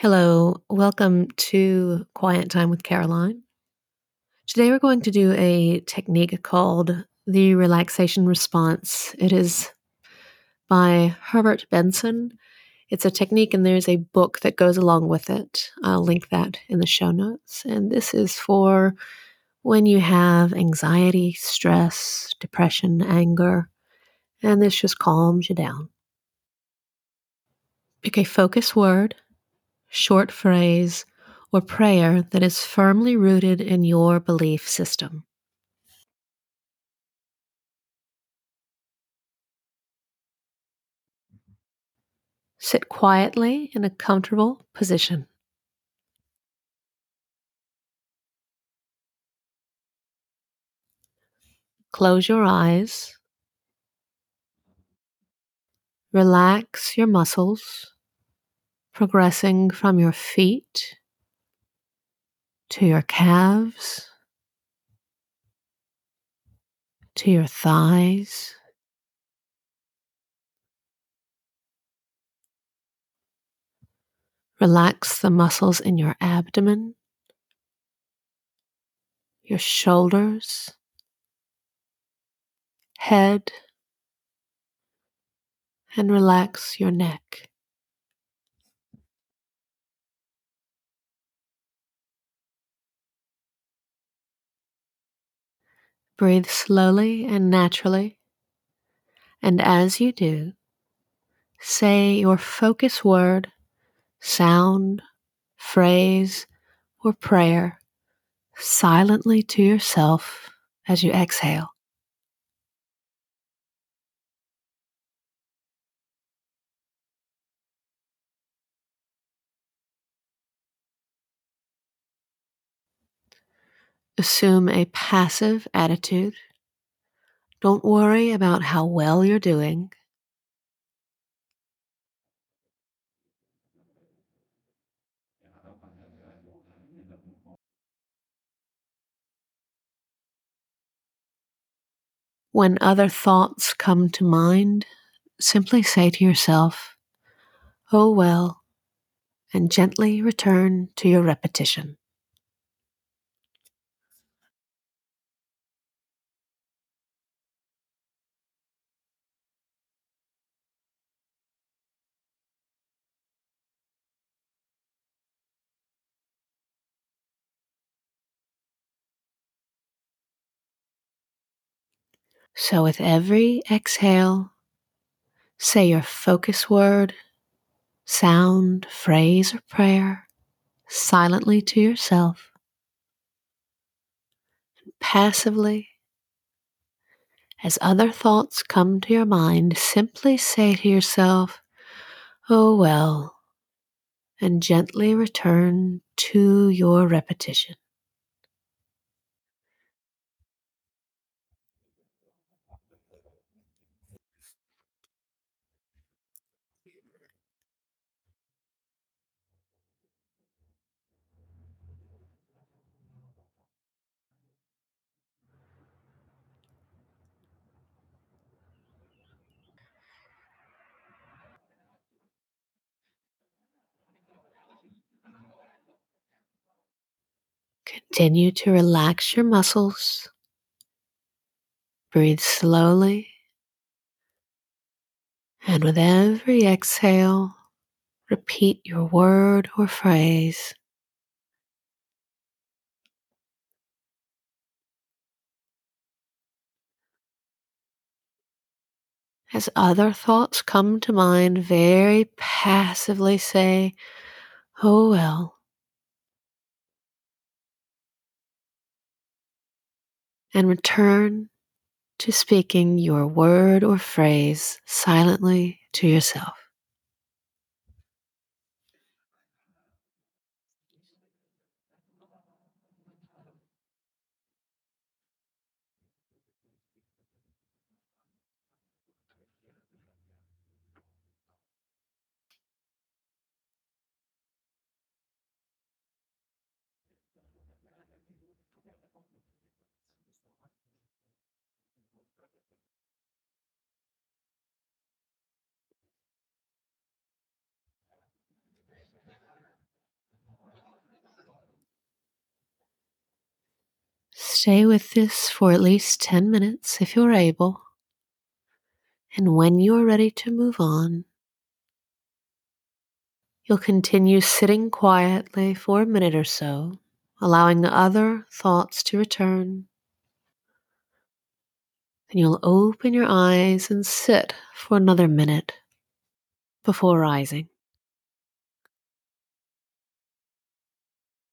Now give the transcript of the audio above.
Hello, welcome to Quiet Time with Caroline. Today we're going to do a technique called the relaxation response. It is by Herbert Benson. It's a technique, and there's a book that goes along with it. I'll link that in the show notes. And this is for when you have anxiety, stress, depression, anger, and this just calms you down. Pick a focus word short phrase, or prayer that is firmly rooted in your belief system. Sit quietly in a comfortable position. Close your eyes. Relax your muscles progressing from your feet to your calves, to your thighs. Relax the muscles in your abdomen, your shoulders, head, and relax your neck. Breathe slowly and naturally. And as you do, say your focus word, sound, phrase, or prayer silently to yourself as you exhale. Assume a passive attitude. Don't worry about how well you're doing. When other thoughts come to mind, simply say to yourself, Oh well, and gently return to your repetition. So, with every exhale, say your focus word, sound, phrase, or prayer silently to yourself. Passively, as other thoughts come to your mind, simply say to yourself, Oh well, and gently return to your repetition. Continue to relax your muscles. Breathe slowly. And with every exhale, repeat your word or phrase. As other thoughts come to mind, very passively say, Oh well. And return to speaking your word or phrase silently to yourself. Stay with this for at least 10 minutes if you're able. And when you are ready to move on, you'll continue sitting quietly for a minute or so, allowing the other thoughts to return. Then you'll open your eyes and sit for another minute before rising.